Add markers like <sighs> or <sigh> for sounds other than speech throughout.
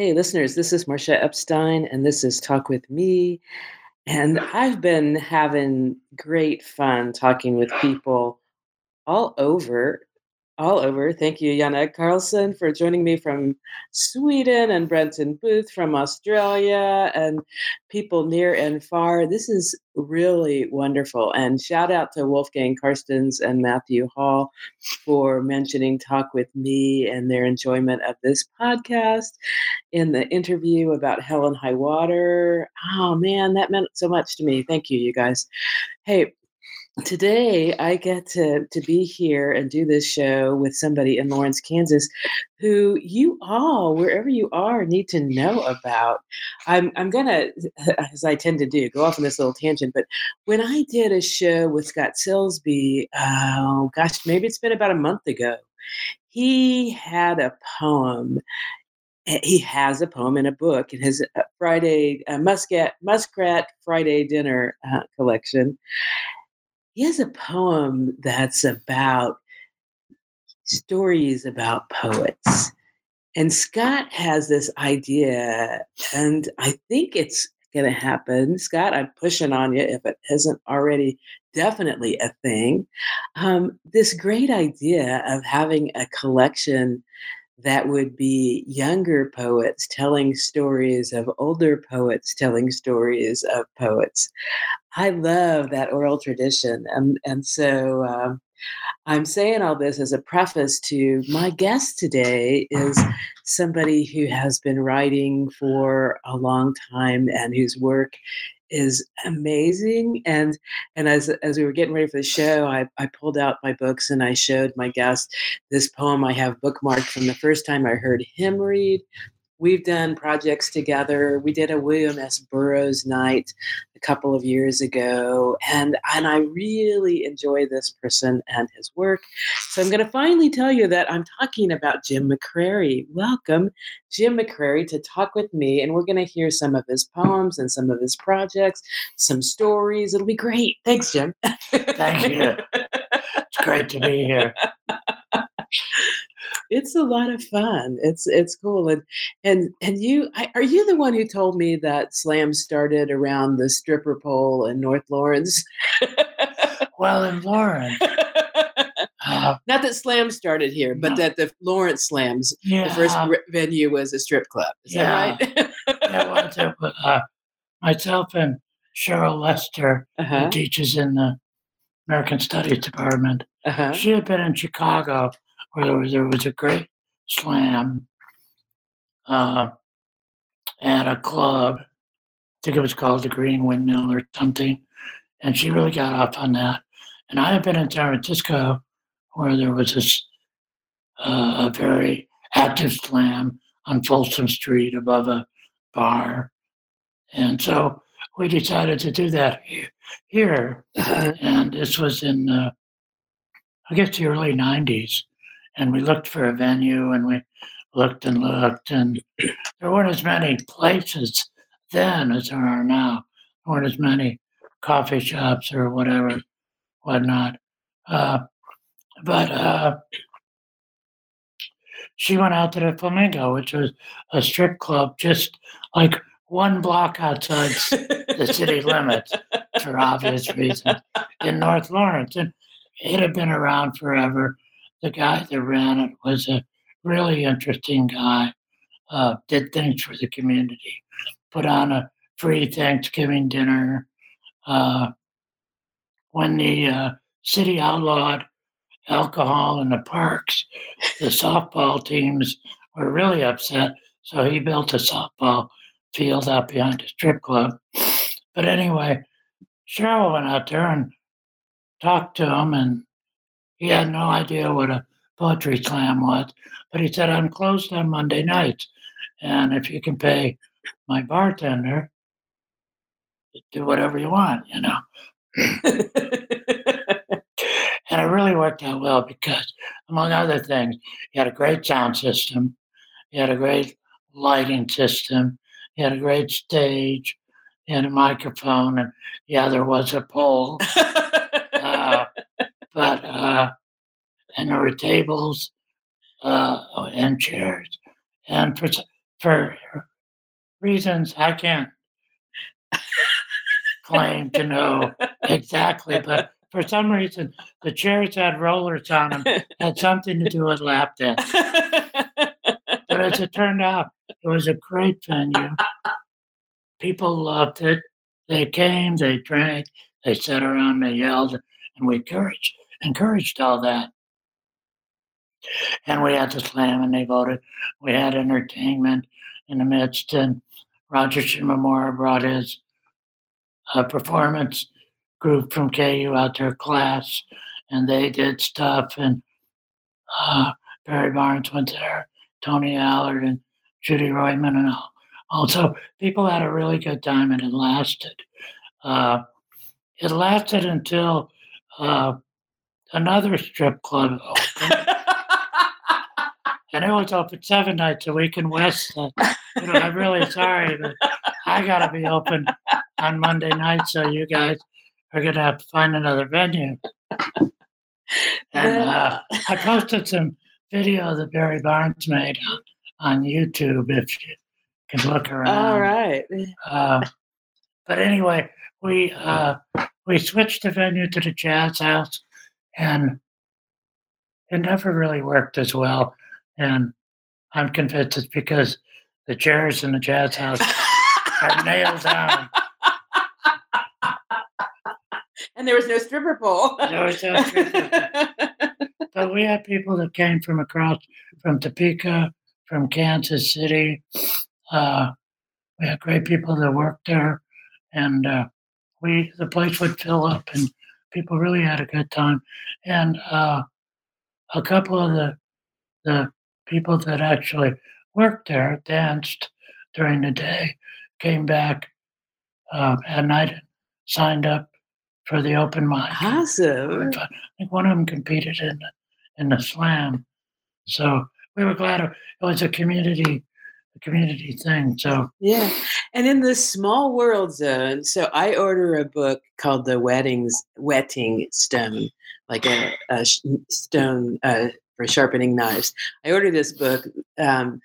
Hey, listeners, this is Marcia Epstein, and this is Talk with Me. And I've been having great fun talking with people all over all over. Thank you, Jana Carlson, for joining me from Sweden, and Brenton Booth from Australia, and people near and far. This is really wonderful. And shout out to Wolfgang Karstens and Matthew Hall for mentioning Talk with Me and their enjoyment of this podcast in the interview about Hell and High Water. Oh man, that meant so much to me. Thank you, you guys. Hey, today I get to to be here and do this show with somebody in Lawrence, Kansas, who you all, wherever you are, need to know about. I'm I'm gonna, <laughs> as I tend to do, go off on this little tangent. But when I did a show with Scott Silsby, oh gosh, maybe it's been about a month ago. He had a poem eh, he has a poem in a book in his Friday uh, Muscat Muskrat Friday Dinner uh, collection, he has a poem that's about stories about poets. And Scott has this idea, and I think it's going to happen. Scott, I'm pushing on you if it isn't already definitely a thing. Um, this great idea of having a collection that would be younger poets telling stories of older poets telling stories of poets. I love that oral tradition. And, and so um, I'm saying all this as a preface to my guest today is somebody who has been writing for a long time and whose work is amazing. And and as as we were getting ready for the show, I, I pulled out my books and I showed my guest this poem I have bookmarked from the first time I heard him read we've done projects together. We did a William S. Burroughs night a couple of years ago, and and I really enjoy this person and his work. So I'm going to finally tell you that I'm talking about Jim McCrary. Welcome, Jim McCrary, to talk with me, and we're going to hear some of his poems and some of his projects, some stories. It'll be great. Thanks, Jim. Thank you. It's great to be here <laughs> it's a lot of fun. It's it's cool. And and and you I, are you the one who told me that slam started around the stripper pole in North Lawrence? <laughs> well, in Lawrence. Uh, <laughs> Not that slam started here, but no. that the Lawrence Slams, yeah, the first venue was a strip club. Is yeah, that right? yeah, well, it, uh, myself and Cheryl Lester, uh-huh. who teaches in the American Studies Department. Uh-huh. She had been in Chicago where there was, there was a great slam uh, at a club. I think it was called the Green Windmill or something. And she really got off on that. And I had been in San Francisco where there was this uh, a very active slam on Folsom Street above a bar. And so we decided to do that here. and this was in, uh, I guess, the early 90s and we looked for a venue and we looked and looked and there weren't as many places then as there are now. There weren't as many coffee shops or whatever, whatnot. Uh, but uh, she went out to the Flamingo, which was a strip club just like one block outside <laughs> the city limits for obvious reasons in North Lawrence. And it had been around forever the guy that ran it was a really interesting guy. Uh, did things for the community, put on a free Thanksgiving dinner. Uh, when the uh, city outlawed alcohol in the parks, the softball teams were really upset. So he built a softball field out behind the strip club. But anyway, Cheryl went out there and talked to him, and he had no idea what a poetry slam was, but he said, I'm closed on Monday nights. And if you can pay my bartender, do whatever you want, you know. <laughs> and it really worked out well because, among other things, he had a great sound system, he had a great lighting system, he had a great stage, he had a microphone, and yeah, there was a pole. <laughs> but uh, and there were tables uh, and chairs. And for for reasons I can't claim to know exactly, but for some reason, the chairs had rollers on them, had something to do with lap dance. But as it turned out, it was a great venue. People loved it. They came, they drank, they sat around, they yelled, and we encouraged, encouraged all that. And we had the slam, and they voted. We had entertainment in the midst, and Roger Shimomura brought his uh, performance group from KU out their class, and they did stuff. And uh, Barry Barnes went there, Tony Allard, and Judy Royman, and all. Also, people had a really good time, and it lasted. Uh, it lasted until uh, another strip club <laughs> opened. and it was open seven nights a week in West. Uh, you know, I'm really sorry, but I got to be open on Monday night, so you guys are going to have to find another venue. And uh, I posted some video that Barry Barnes made on, on YouTube if you can look around. All right. Uh, but anyway, we uh, we switched the venue to the Jazz House, and it never really worked as well. And I'm convinced it's because the chairs in the Jazz House are nailed down. <laughs> and there was no stripper pole. There was no stripper pole. <laughs> But we had people that came from across, from Topeka, from Kansas City. Uh, we had great people that worked there, and uh, we the place would fill up, and people really had a good time. And uh, a couple of the the people that actually worked there danced during the day, came back uh, at night, signed up for the open mic. awesome. I think one of them competed in the, in the slam. So we were glad it was a community a community thing. So Yeah. And in the small world zone, so I order a book called The Weddings Whetting Stone, like a, a stone uh, for sharpening knives. I ordered this book, um,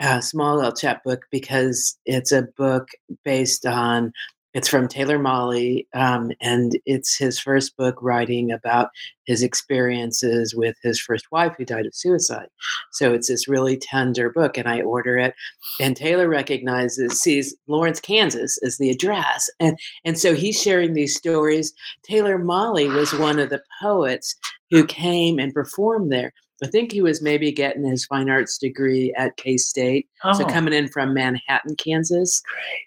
a small little chap book, because it's a book based on. It's from Taylor Mali, um, and it's his first book writing about his experiences with his first wife who died of suicide. So it's this really tender book, and I order it and Taylor recognizes sees Lawrence, Kansas as the address, and and so he's sharing these stories. Taylor Mali was one of the poets who came and performed there. I think he was maybe getting his fine arts degree at K State, so oh, coming in from Manhattan, Kansas,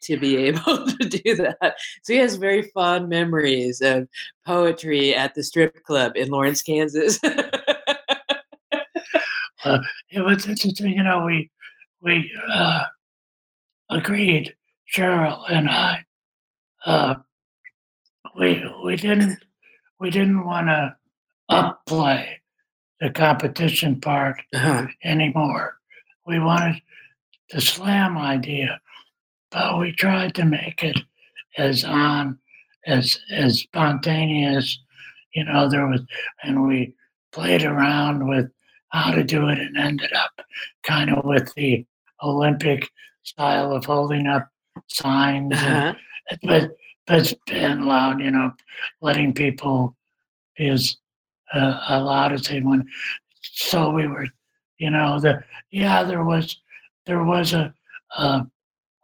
to be able <laughs> to do that. So he has very fond memories of poetry at the strip club in Lawrence, Kansas. <laughs> it was interesting. You know, we we uh, agreed, Cheryl and I. Uh, we we didn't we didn't want to upplay the competition part Uh-huh. anymore. We wanted the slam idea, but we tried to make it as on as as spontaneous. You know, there was, and we played around with how to do it, and ended up kind of with the Olympic style of holding up signs, and, Uh-huh. but but being loud. You know, letting people as uh, allowed want. So we were, you know, the yeah, there was there was a a,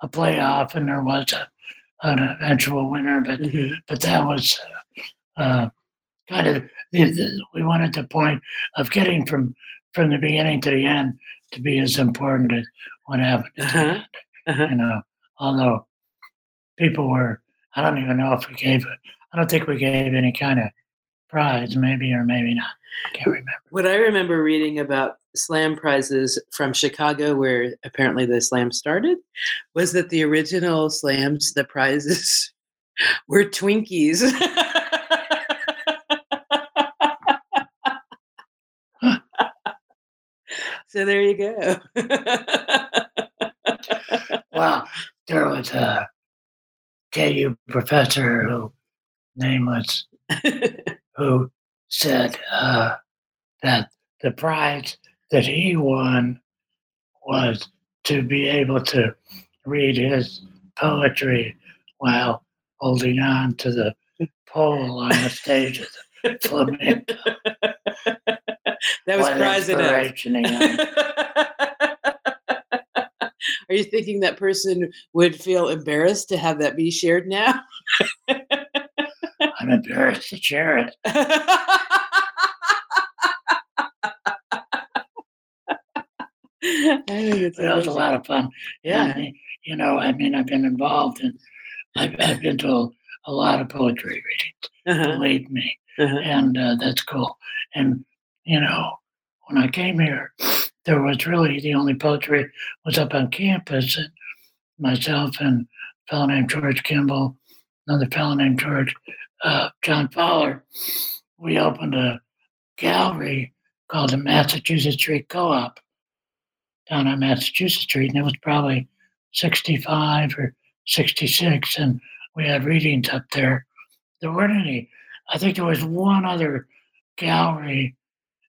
a playoff and there was a an eventual winner, but Mhm. but that was uh, uh, kind of the, the, we wanted the point of getting from from the beginning to the end to be as important as what happened Uh-huh. Uh-huh. You know, although people were, I don't even know if we gave it. I don't think we gave any kind of prize, maybe or maybe not. I Can't remember. What I remember reading about slam prizes from Chicago, where apparently the slam started, was that the original slams, the prizes <laughs> were Twinkies. <laughs> so there you go. <laughs> Well, there was a KU professor who name was who said uh, that the prize that he won was to be able to read his poetry while holding on to the pole on the stage of the <laughs> flamingo. that was What prize enough. inspiration he had. <laughs> Are you thinking that person would feel embarrassed to have that be shared now? <laughs> I'm embarrassed to share it. <laughs> I think it's it was a lot of fun. Yeah. And, you know, I mean, I've been involved in, I've, I've been to a, a lot of poetry readings, Uh-huh, believe me. uh-huh. and uh, that's cool. And you know, when I came here, there was really the only poetry was up on campus, and myself and a fellow named George Kimball, another fellow named George uh, John Fowler, we opened a gallery called the Massachusetts Street Co-op down on Massachusetts Street, and it was probably 65 or 66, and we had readings up there. There weren't any I think there was one other gallery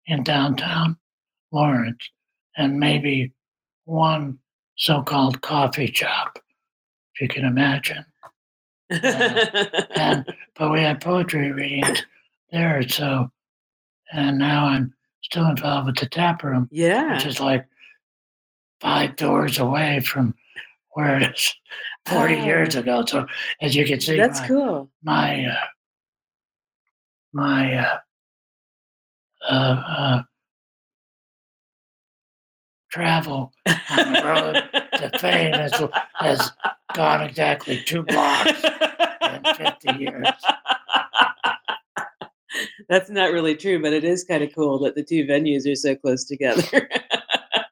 in downtown Lawrence, and maybe one so-called coffee shop, if you can imagine. <laughs> And but we had poetry readings there, so and now I'm still involved with the tap room, which is like five doors away from where it is 40 years Oh. ago. So as you can see, That's my, cool. my uh, my uh, uh, uh, travel on the road to fame has, has gone exactly two blocks in 50 years. <laughs> That's not really true, but it is kind of cool that the two venues are so close together.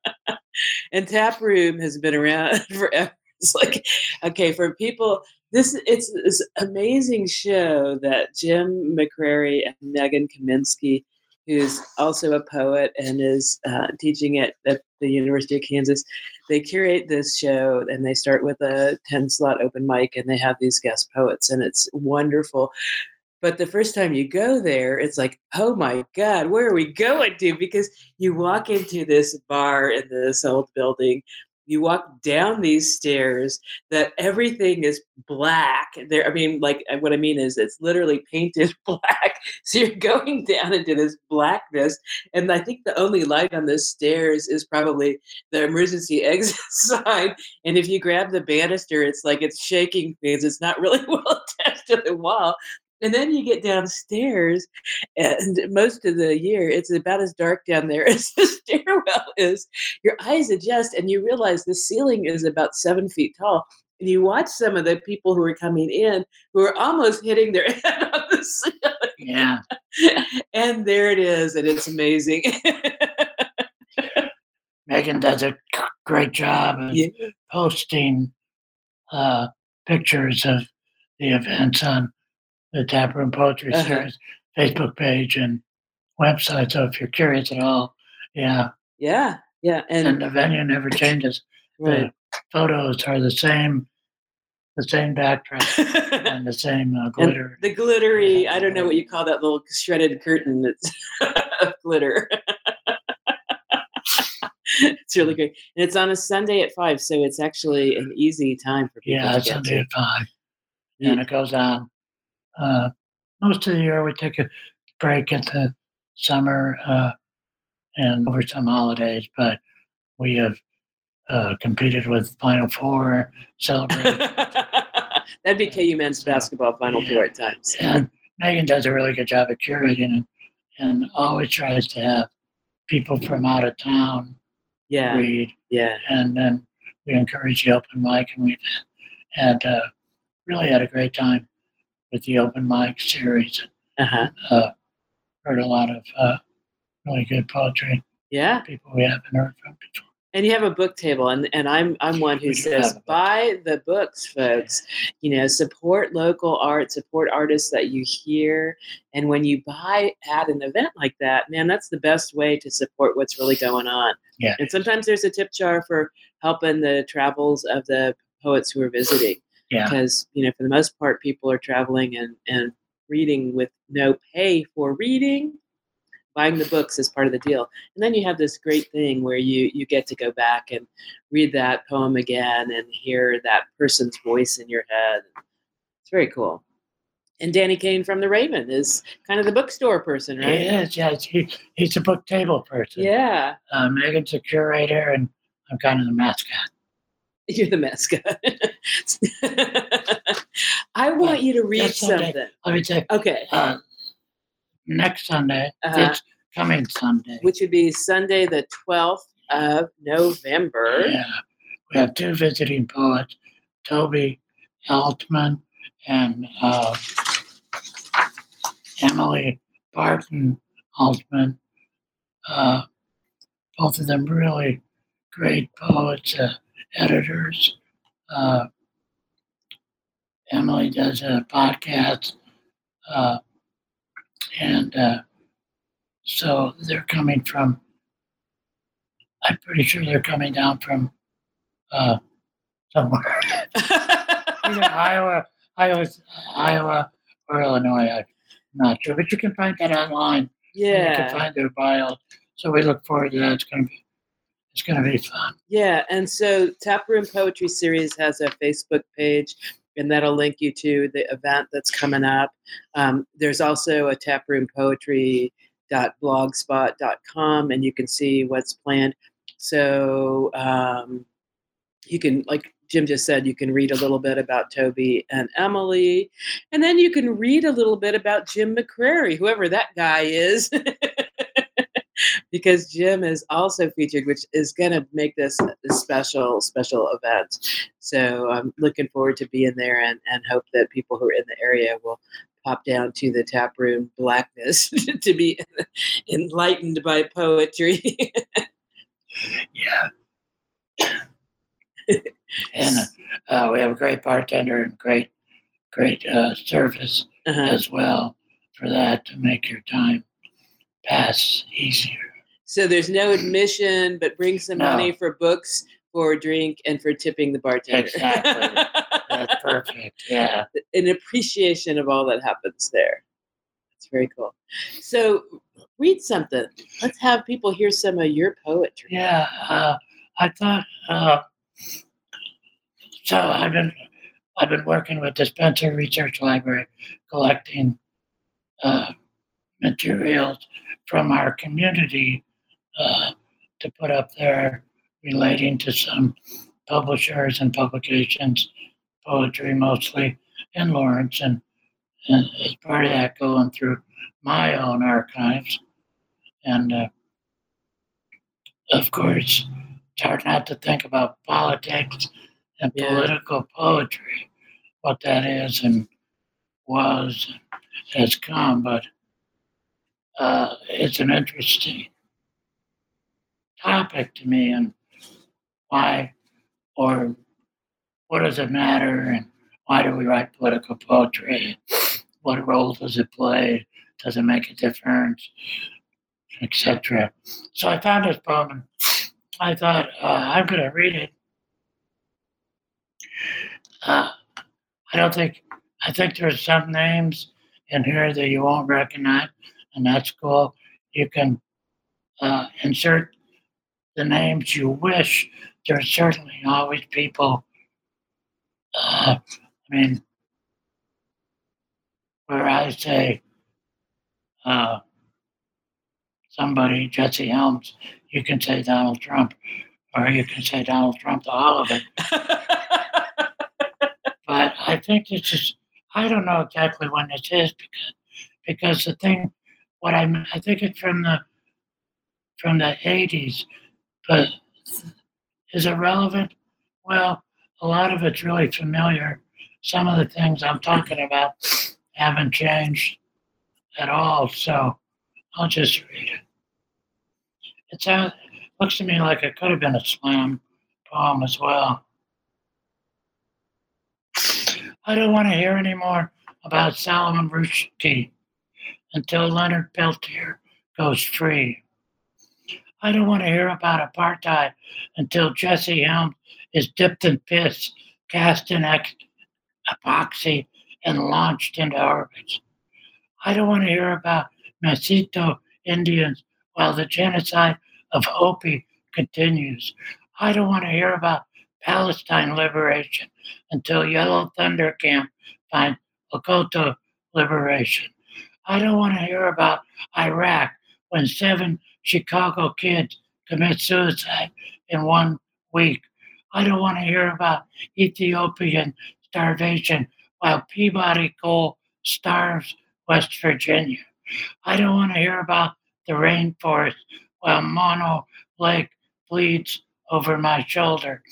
<laughs> and Tap Room has been around <laughs> forever. It's like, okay, for people, this it's this amazing show that Jim McCrary and Megan Kaminski, who's also a poet and is uh, teaching at, at the University of Kansas, they curate this show and they start with a 10 slot open mic and they have these guest poets and it's wonderful. But the first time you go there, it's like, oh my God, where are we going to? Because you walk into this bar in this old building, you walk down these stairs that everything is black. There, I mean, like uh, what I mean is it's literally painted <laughs> black. So you're going down into this blackness. And I think the only light on the stairs is probably the emergency <laughs> exit sign. And if you grab the banister, it's like it's shaking because it's not really <laughs> well attached to the wall. And then you get downstairs, and most of the year it's about as dark down there <laughs> as the stairwell is. Your eyes adjust, and you realize the ceiling is about seven feet tall. And you watch some of the people who are coming in who are almost hitting their <laughs> head on the ceiling. Yeah. And there it is, and it's amazing. Megan does a great job of Yeah. posting uh, pictures of the events on the Taproom Poetry Uh-huh. Series Facebook page and website. So if you're curious at all, yeah. yeah, yeah, And, and the venue never changes. right. The photos are the same, the same backdrop <laughs> and the same uh, glitter. the glittery, I don't know what you call that little shredded curtain that's <laughs> of glitter. <laughs> it's really great. And it's on a Sunday at five, so it's actually an easy time for people yeah, to it's get Sunday at five. Yeah. and it goes on. Uh, most of the year, we take a break at the summer uh, and over some holidays, but we have uh, competed with Final Four, celebrated, <laughs> That'd be KU men's basketball final Yeah. four at times. and Megan does a really good job at curating and, and always tries to have people from out of town Yeah, read, yeah. and then we encourage the open mic, and we've had uh, really had a great time with the open mic series. Uh-huh. uh, heard a lot of uh, really good poetry. Yeah. People we haven't heard from before. And you have a book table, and, and I'm I'm one who says have a book buy the books, folks. You know, support local art, support artists that you hear, and when you buy at an event like that, man, that's the best way to support what's really going on. Yeah. And sometimes there's a tip jar for helping the travels of the poets who are visiting, Yeah, because you know, for the most part, people are traveling and and reading with no pay for reading. buying the books is part of the deal. And then you have this great thing where you you get to go back and read that poem again and hear that person's voice in your head. It's very cool. And Danny Caine from The Raven is kind of the bookstore person, He right? is, yes. He, he's a book table person. Yeah, Uh, Megan's a curator, and I'm kind of the mascot. You're the mascot. <laughs> I want you to read something. Let me say, Okay, uh, next Sunday, Uh-huh. this coming Sunday, which would be Sunday, the 12th of November. yeah, we have two visiting poets, Toby Altman and uh, Emily Barton Altman. Uh, both of them really great poets, uh, editors. Uh, Emily does a podcast, uh, and uh, so they're coming from. I'm pretty sure they're coming down from uh, somewhere, <laughs> either Iowa, Iowa, Iowa, or Illinois. I'm not sure, but you can find that online. Yeah, You can find their bio. So we look forward to that. It's gonna be, it's gonna be fun. Yeah, and so Taproom Poetry Series has a Facebook page, and that'll link you to the event that's coming up. Um, there's also a taproompoetry.blogspot.com, and you can see what's planned. So um, you can, like Jim just said, you can read a little bit about Toby and Emily, and then you can read a little bit about Jim McCrary, whoever that guy is. <laughs> because Jim is also featured, which is going to make this a special, special event. So I'm looking forward to being there and, and hope that people who are in the area will pop down to the tap room blackness <laughs> to be enlightened by poetry. Yeah. <laughs> and uh, we have a great bartender and great, great uh, service Uh-huh. as well for that to make your time pass easier. So there's no admission, but bring some No. money for books, for a drink, and for tipping the bartender. Exactly. That's <laughs> perfect. Yeah. An appreciation of all that happens there. It's very cool. So read something. Let's have people hear some of your poetry. Yeah. Uh, I thought. Uh, so I've been I've been working with the Spencer Research Library, collecting uh, materials from our community uh, to put up there relating to some publishers and publications, poetry mostly in Lawrence, and, and as part of that, going through my own archives, and uh, of course, it's hard not to think about politics and Yeah. political poetry, what that is and was and has come, but uh, it's an interesting topic to me and why or what does it matter and why do we write political poetry? What role does it play? Does it make a difference? Etc. So I found this poem and I thought uh, I'm going to read it. Uh, I don't think I think there's some names in here that you won't recognize, and that's cool. You can uh, insert the names you wish. There's certainly always people. Uh, I mean, where I say uh, somebody, Jesse Helms, you can say Donald Trump, or you can say Donald Trump to all of it. <laughs> But I think this is, I don't know exactly when this is because, because the thing, what I, I think it's from the, from the 80s, but is it relevant? Well, a lot of it's really familiar. Some of the things I'm talking about haven't changed at all, so I'll just read it. It sounds, looks to me like it could have been a slam poem as well. I don't want to hear any more about Salman Rushdie until Leonard Peltier goes free. I don't want to hear about apartheid until Jesse Helms is dipped in piss, cast in ex- epoxy, and launched into orbit. I don't want to hear about Miskito Indians while the genocide of Hopi continues. I don't want to hear about Palestine liberation until Yellow Thunder Camp finds Lakota liberation. I don't want to hear about Iraq when seven Chicago kids commit suicide in one week. I don't want to hear about Ethiopian starvation while Peabody Coal starves West Virginia. I don't want to hear about the rainforest while Mono Lake bleeds over my shoulder.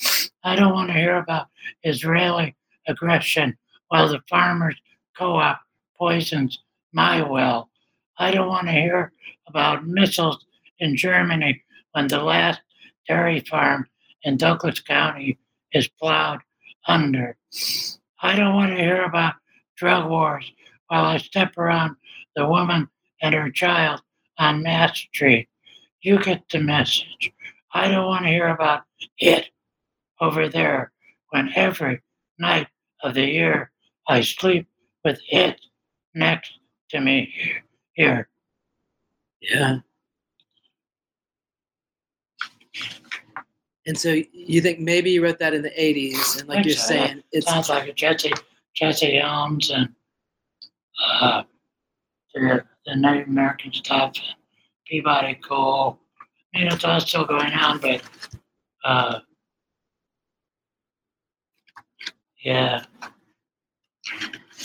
I don't want to hear about Israeli aggression while the farmers co op poisons my well. I don't want to hear about missiles in Germany when the last dairy farm in Douglas County is plowed under. I don't want to hear about drug wars while I step around the woman and her child on Mass Street. You get the message. I don't want to hear about it over there when every night of the year I sleep with it next to me here. Yeah. And so you think maybe you wrote that in the 80s, and like you're so, saying, it's Sounds like a Jesse Jesse Helms and uh, the, the Native American stuff, Peabody Coal. I mean, it's all still going on, but uh, yeah,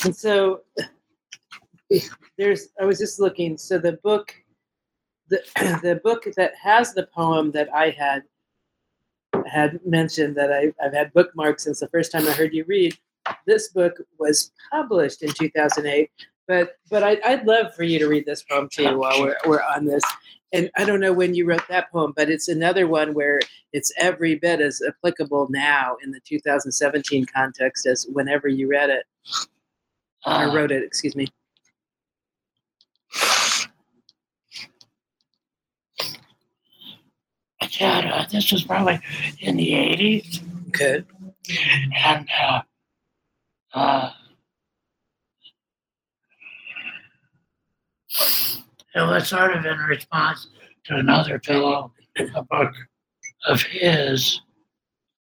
And so <sighs> there's I was just looking so the book the <clears throat> the book that has the poem that I had had mentioned that I, I've had bookmarks since the first time I heard you read. This book was published in 2008, but but I, I'd love for you to read this poem too while we're, we're on this. And I don't know when you wrote that poem, but it's another one where it's every bit as applicable now in the 2017 context as whenever you read it or uh, wrote it. Excuse me. Yeah. uh, This was probably in the '80s, Okay. and uh, uh, it was sort of in response to another fellow, a book of his,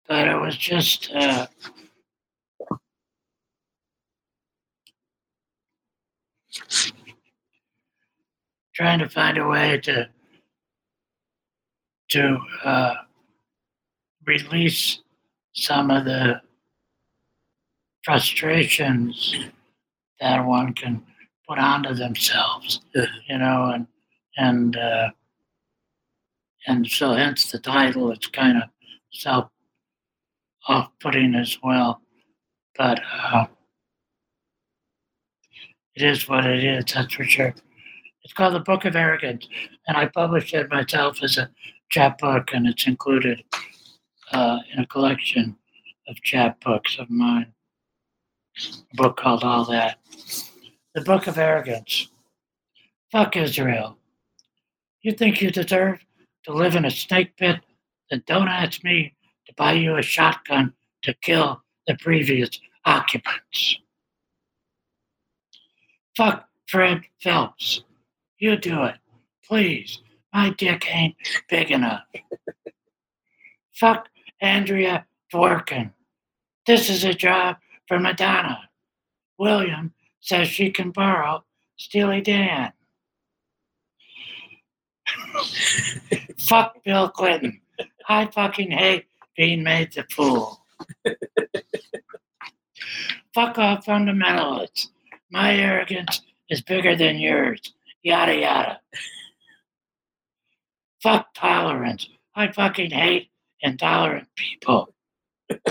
but it was just uh, trying to find a way to to uh, release some of the frustrations that one can put onto themselves, you know, and and uh, and so hence the title. It's kind of self off-putting as well, but uh, it is what it is. That's for sure. It's called the Book of Arrogance, and I published it myself as a chapbook, and it's included uh, in a collection of chapbooks of mine. A book called All That. The Book of Arrogance. Fuck Israel. You think you deserve to live in a snake pit? Then don't ask me to buy you a shotgun to kill the previous occupants. Fuck Fred Phelps. You do it. Please. My dick ain't big enough. Fuck Andrea Dworkin. This is a job for Madonna. William says she can borrow Steely Dan. Fuck Bill Clinton. I fucking hate being made the fool. Fuck off fundamentalists. My arrogance is bigger than yours. Yada yada. Fuck tolerance. I fucking hate intolerant people. <laughs>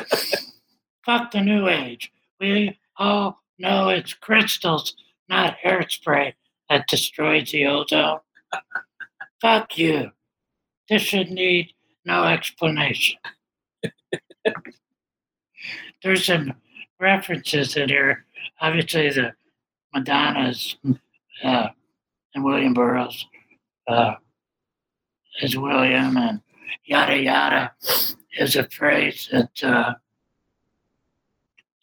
Fuck the new age. We all know it's crystals, not hairspray, that destroys the ozone. <laughs> Fuck you. This should need no explanation. <laughs> There's some references in here. Obviously, the Madonna's uh, and William Burroughs uh, is William, and yada yada is a phrase that uh,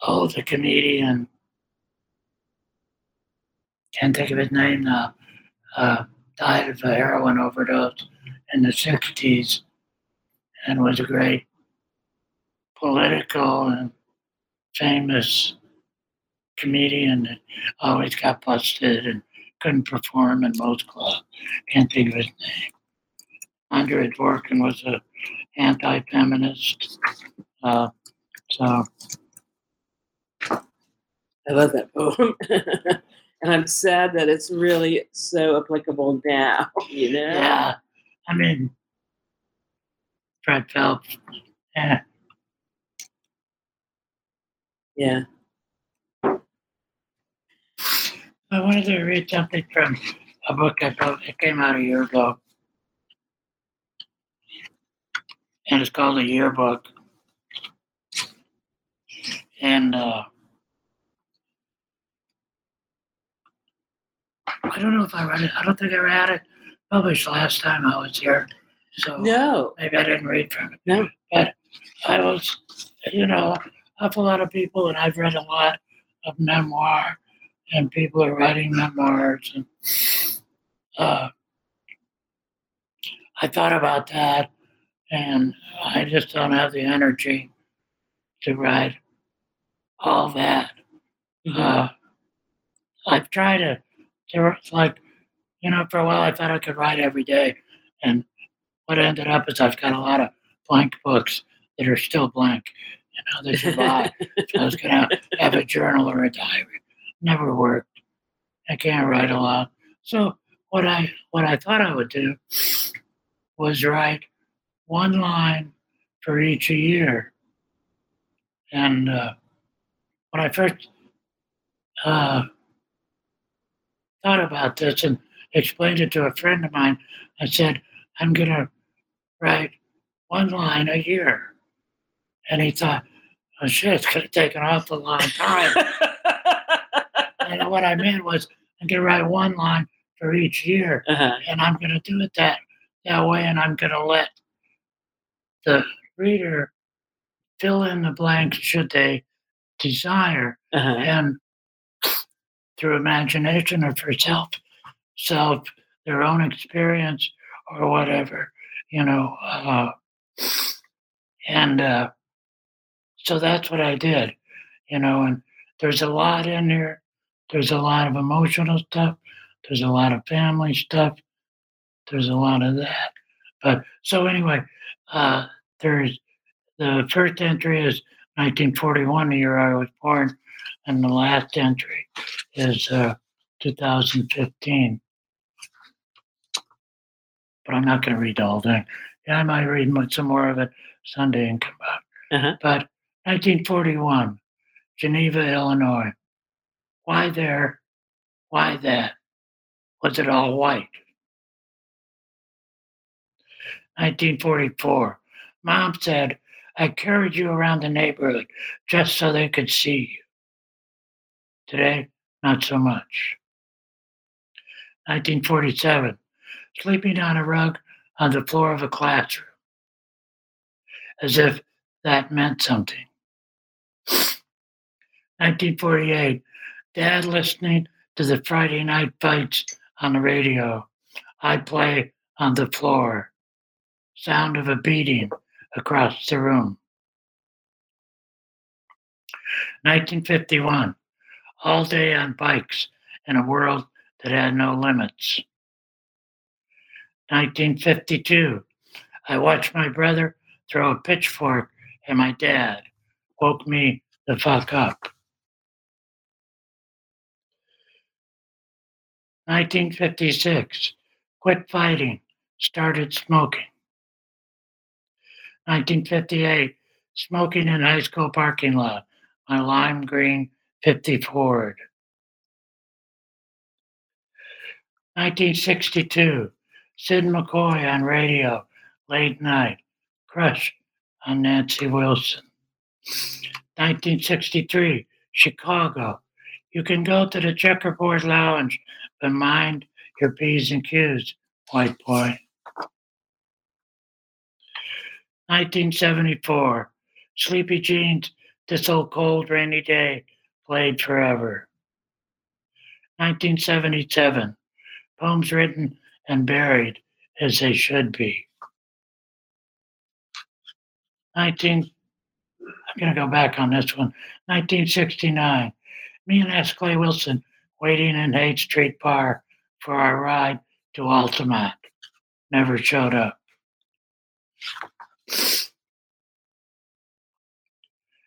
oh, the comedian can't think of his name now. Uh, died of a heroin overdose in the 60s and was a great political and famous comedian that always got busted and couldn't perform in most clubs. Can't think of his name. Andrea Dworkin was a anti-feminist. Uh, so I love that poem. <laughs> and I'm sad that it's really so applicable now, you know? yeah, I mean, Fred Phelps. Yeah, Yeah. I wanted to read something from a book I wrote. It came out a year ago, and it's called a yearbook. And uh, I don't know if I read it. I don't think I read it published last time I was here. So No. maybe I didn't read from it. No. But I was, you know, up a lot of people, and I've read a lot of memoir, and people are writing memoirs. And uh, I thought about that, and I just don't have the energy to write all that. Mhm. Uh, I've tried to, was like, you know, for a while I thought I could write every day. And what ended up is I've got a lot of blank books that are still blank, you know, you buy. so I was going to have a journal or a diary. Never worked. I can't write a lot. So what I what I thought I would do was write one line for each year. And uh, when I first uh, thought about this and explained it to a friend of mine, I said, I'm going to write one line a year. And he thought, oh shit, it's going to take an awful long time. <laughs> and what I meant was, I'm going to write one line for each year. uh-huh. And I'm going to do it that, that way. And I'm going to let the reader fill in the blanks should they desire Uh-huh. and through imagination or for self self their own experience or whatever you know uh, and uh, so that's what i did you know and there's a lot in there there's a lot of emotional stuff. There's a lot of family stuff. There's a lot of that. But so anyway uh, there's the first entry is 1941 the year i was born and the last entry is uh, 2015. But I'm not going to read the whole thing. Yeah, I might read some more of it Sunday and come back. Uh-huh. But 1941, Geneva, Illinois. Why there? Why that? Was it all white? 1944, Mom said, I carried you around the neighborhood just so they could see you. Today, not so much. 1947, sleeping on a rug on the floor of a classroom, as if that meant something. 1948, dad listening to the Friday night fights on the radio. I play on the floor. Sound of a beating across the room. 1951, all day on bikes in a world that had no limits. 1952, I watched my brother throw a pitchfork at my dad. Woke me the fuck up. 1956, quit fighting, started smoking. 1958, smoking in high school parking lot, my lime green 50 Ford. 1962, Sid McCoy on radio, late night, crush on Nancy Wilson. 1963, Chicago, you can go to the checkerboard lounge, but mind your P's and Q's, white boy. 1974, Sleepy Jeans, This Old Cold Rainy Day, played forever. 1977, poems written and buried as they should be. 19, I'm going to go back on this one. 1969, me and S. Clay Wilson waiting in Haight Street Bar for our ride to Altamont. Never showed up.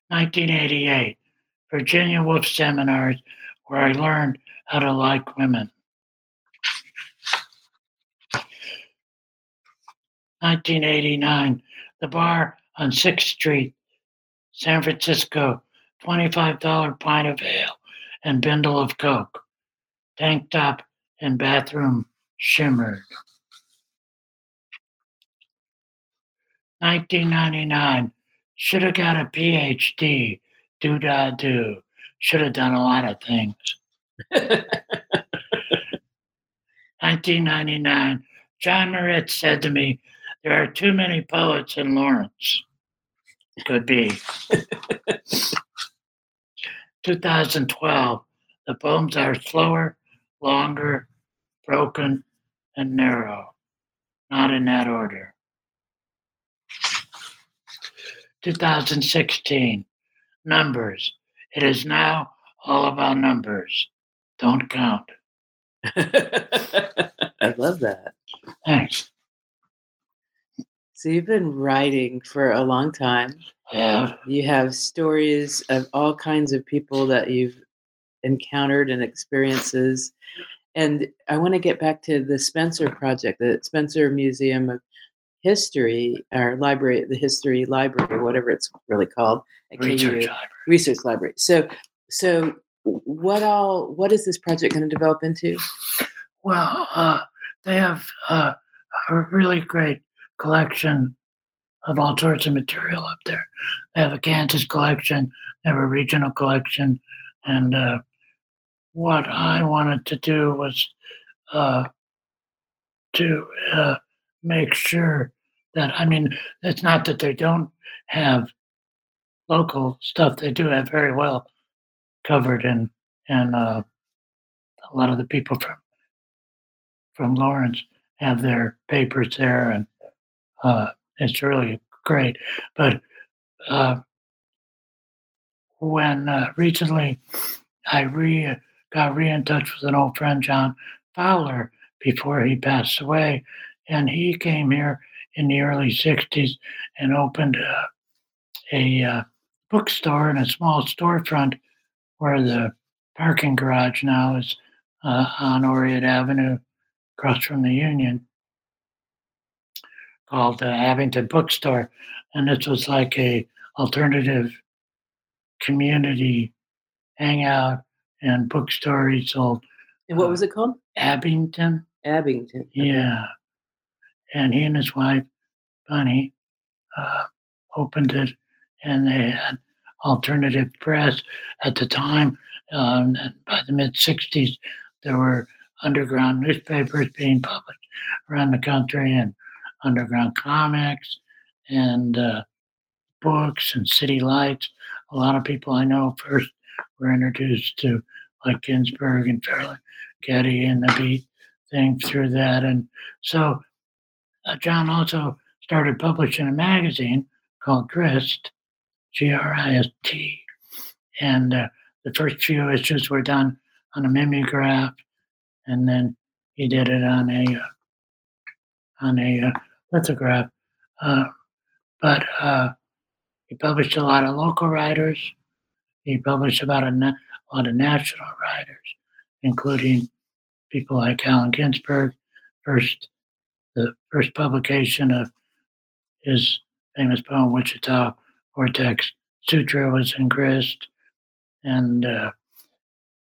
1988, Virginia Woolf seminars where I learned how to like women. 1989, the bar on 6th Street, San Francisco, $25 pint of ale and bindle of Coke. Tank top and bathroom shimmered. 1999, should have got a PhD, do da do. Should have done a lot of things. <laughs> 1999, John Moritz said to me, There are too many poets in Lawrence. Could be. <laughs> 2012, the poems are slower, longer, broken, and narrow. Not in that order. 2016, numbers. It is now all about numbers. Don't count. <laughs> I love that. Thanks. So you've been writing for a long time. Yeah. You have stories of all kinds of people that you've encountered and experiences. And I want to get back to the Spencer Project, the Spencer Museum of History, or library, the History Library, whatever it's really called. at Research KU. library. Research Library. So, so what all? What is this project going to develop into? Well, uh, they have uh, a really great collection of all sorts of material up there. They have a Kansas collection, they have a regional collection, and uh, what I wanted to do was uh, to uh, make sure that I mean, it's not that they don't have local stuff; they do have very well covered, and and uh, a lot of the people from from Lawrence have their papers there, and uh, it's really great. But uh, when uh, recently I re got re in touch with an old friend, John Fowler, before he passed away, and he came here in the early '60s and opened a, a uh, bookstore and a small storefront where the parking garage now is uh, on Oread Avenue across from the Union called the Abington Bookstore, and this was like a alternative community hangout and bookstore. He sold And what was it called? Abington, Abington. Okay. yeah, and he and his wife Bunny uh, opened it, and they had alternative press at the time. Um, and by the mid '60s, there were underground newspapers being published around the country, and underground comics, and uh, books, and city lights. A lot of people I know first were introduced to like Ginsberg and Fairleigh Getty and the Beat thing through that, and so uh, John also started publishing a magazine called Grist, G R I S T, and uh, the first few issues were done on a mimeograph, and then he did it on a uh, on a uh, lithograph. Uh, but uh, he published a lot of local writers. He published about a, na- a lot of national writers, including people like Allen Ginsberg. First, the first publication of his famous poem "Wichita Vortex Sutra" was in Grist, and uh,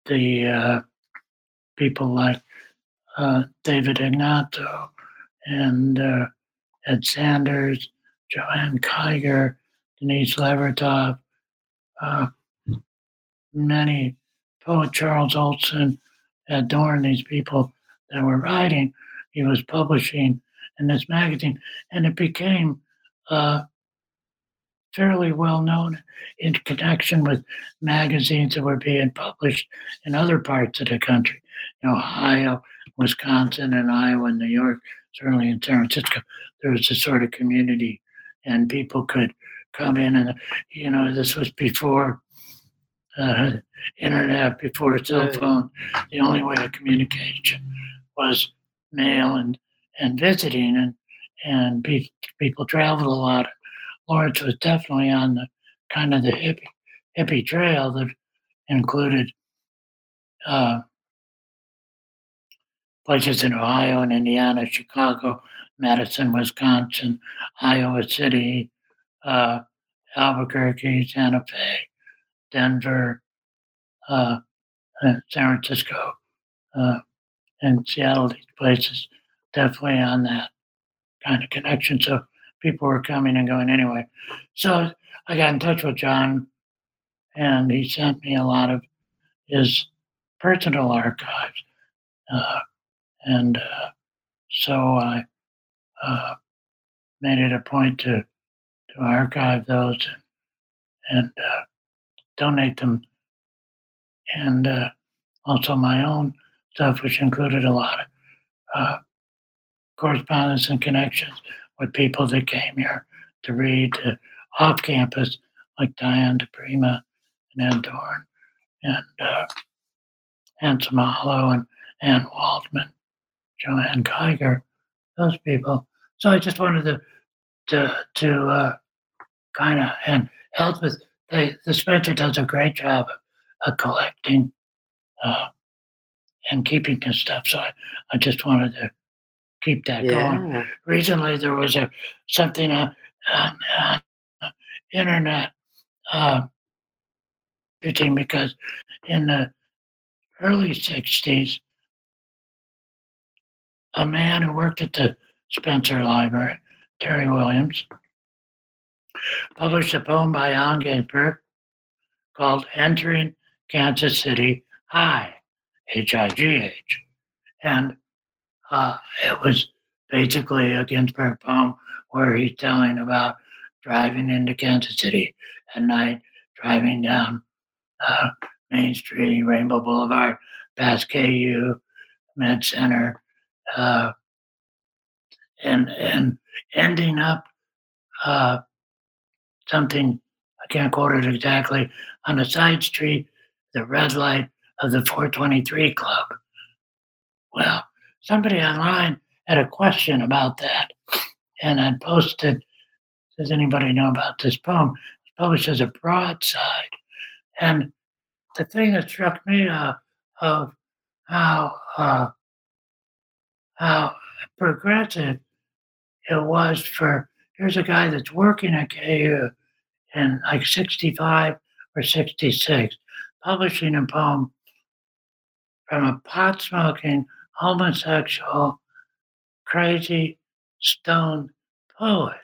the uh, people like uh, David Ignatow and uh, Ed Sanders, Joanne Kyger, Denise Levertov, uh, many poet Charles Olson, Ed Dorn these people that were writing, he was publishing in this magazine, and it became uh, fairly well known in connection with magazines that were being published in other parts of the country, in Ohio, Wisconsin and Iowa and New York, certainly in San Francisco, there was a sort of community and people could come in and, you know, this was before uh, internet, before cell phone. The only way of communication was mail and, and visiting and, and pe- people traveled a lot. Lawrence was definitely on the kind of the hippie, hippie trail that included uh, places in Ohio and Indiana, Chicago, Madison, Wisconsin, Iowa City, uh, Albuquerque, Santa Fe, Denver, uh, San Francisco, uh, and Seattle. These places definitely on that kind of connection. So people were coming and going anyway. So I got in touch with John, and he sent me a lot of his personal archives. Uh, and uh, so I uh, made it a point to to archive those and, and uh, donate them, and uh, also my own stuff, which included a lot of uh, correspondence and connections with people that came here to read uh, off campus, like Diane di Prima and Ed Dorn and uh, Anselm Hollo and Anne Waldman, Joanne Kyger, those people. So I just wanted to to to uh, kind of and help with they, the Spencer does a great job of, of collecting uh, and keeping his stuff. So I, I just wanted to keep that going Yeah. recently there was a something on, on, on uh, internet uh, because in the early 60s a man who worked at the spencer library terry williams published a poem by Allen Ginsberg called entering kansas city high h-i-g-h and uh, it was basically a Ginsberg poem where he's telling about driving into Kansas City at night, driving down uh, Main Street, Rainbow Boulevard, past KU, Med Center, uh, and and ending up uh, something I can't quote it exactly on a side street, the red light of the 423 Club. Well, somebody online had a question about that, and I posted, "Does anybody know about this poem?" It's published as a broadside, and the thing that struck me uh, of how uh, how progressive it was for here's a guy that's working at KU in like 65 or 66, publishing a poem from a pot smoking, homosexual, crazy, stoned poet.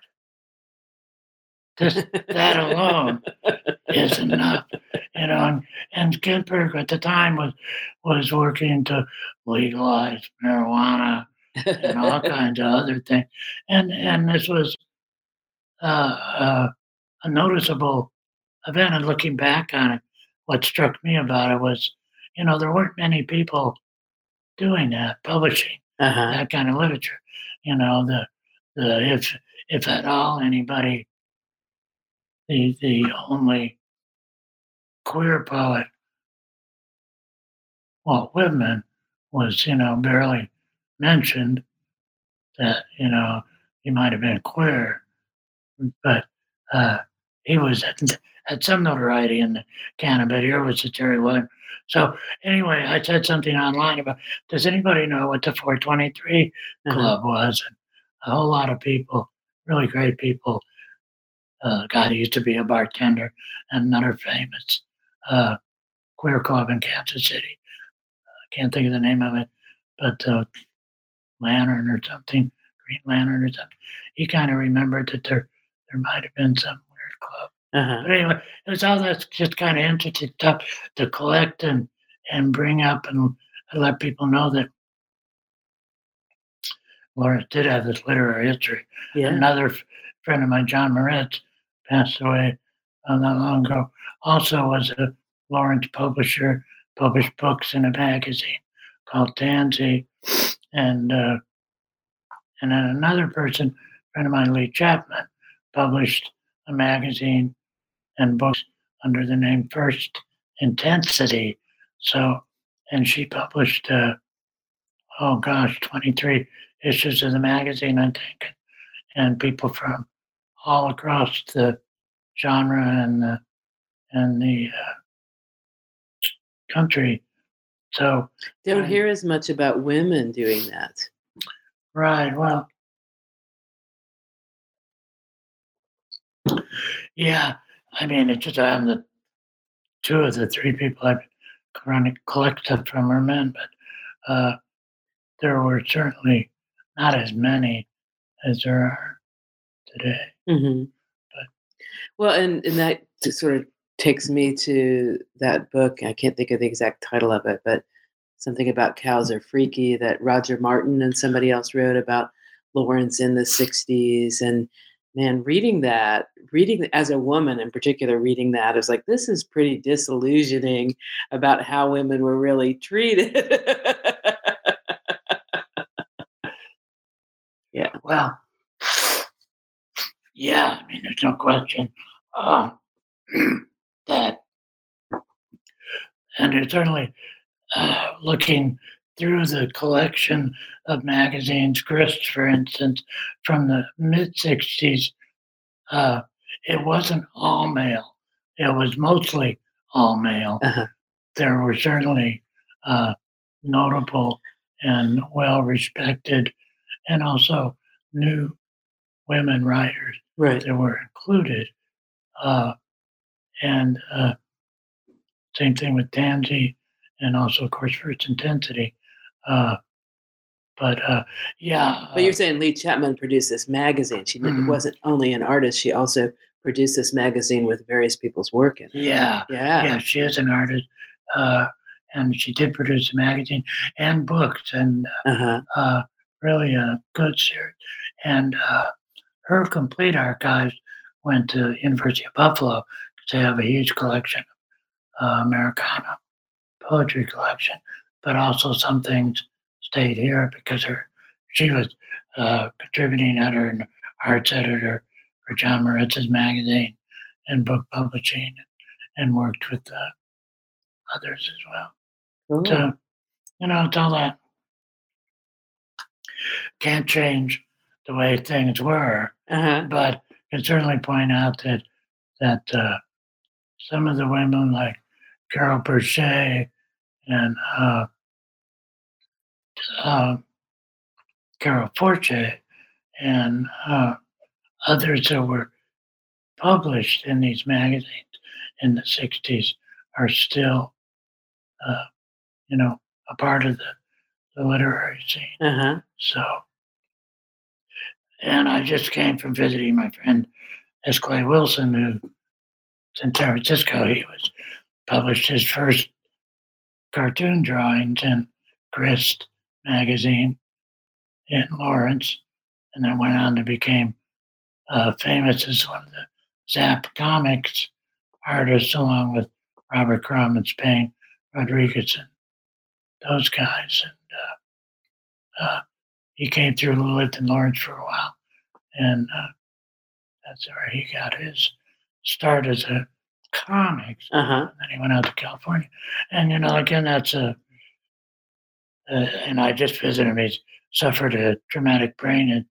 Just that alone is enough, you know. And, and Ginsberg at the time was was working to legalize marijuana and all <laughs> kinds of other things, and and this was uh, uh, a noticeable event. And looking back on it, what struck me about it was, you know, there weren't many people doing that, publishing uh-huh. that kind of literature. You know, the the if if at all anybody, the the only queer poet, Walt Whitman, was you know barely mentioned. That you know he might have been queer, but uh, he was at, had some notoriety in the canon. But here was the Terry Williams. So anyway, I said something online about. Does anybody know what the 423 Uh-huh. club was. And a whole lot of people, really great people. Uh, God used to be a bartender and another famous uh, queer club in Kansas City. I can't think of the name of it, but uh, Lantern or something, Green Lantern or something. He kind of remembered that there there might have been some weird club. Uh-huh. But anyway, it was all that just kind of interesting stuff to collect and and bring up and let people know that Lawrence did have this literary history. Yeah. Another friend of mine, John Moritz, passed away not long ago. Also was a Lawrence publisher, published books in a magazine called Tansy. and uh, and then another person, friend of mine, Lee Chapman, published a magazine and books under the name First Intensity. So, and she published, uh, oh gosh, 23 issues of the magazine, I think, and people from all across the genre and the and the uh, country. So Don't hear as much about women doing that. Right. Well, yeah. I mean, it's just I'm the two of the three people I've chronic collected from are men, but uh, there were certainly not as many as there are today. hmm But- Well, and, and that sort of takes me to that book. I can't think of the exact title of it, but something about cows are freaky that Roger Martin and somebody else wrote about Lawrence in the 60s. And man, reading that, reading as a woman in particular, reading that is like, this is pretty disillusioning about how women were really treated. <laughs> Yeah, well, yeah. I mean, there's no question uh, <clears throat> that, and it's certainly uh, looking through the collection of magazines, Grist, for instance, from the mid 60s, uh, it wasn't all male. It was mostly all male. Uh-huh. There were certainly uh, notable and well respected, and also new women writers right. that were included. Uh, and uh, same thing with Tansy, and also, of course, First Intensity. Uh, but uh, yeah, But you're uh, saying Lee Chapman produced this magazine. She didn't- Mhm. wasn't only an artist; she also produced this magazine with various people's work in it. yeah, Yeah. yeah, she is an artist, uh, and she did produce a magazine and books, and Uh-huh. uh, really a good series. And uh, her complete archives went to University of Buffalo because they have a huge collection of uh, Americana poetry collection, but also some things stayed here because her she was uh, contributing editor and arts editor for John Moritz's magazine and book publishing, and worked with uh, others as well. Cool. So, you know, it's all that can't change the way things were, Uh-huh. but can certainly point out that that uh, some of the women like Carol Burchet and uh, uh, Carol Forche and uh, others that were published in these magazines in the 60s are still, uh, you know, a part of the, the literary scene. Uh-huh. So, and I just came from visiting my friend S. Clay Wilson, who's in San Francisco. He was published his first cartoon drawings in Grist magazine in Lawrence, and then went on to become uh, famous as one of the Zap Comics artists, along with Robert Crumb and Spain Rodriguez and those guys. And uh, uh, he came through, lived in Lawrence for a while, and uh, that's where he got his start as a comics. Uh-huh. And then he went out to California, and you know, again, that's a. Uh, and I just visited him. He's suffered a traumatic brain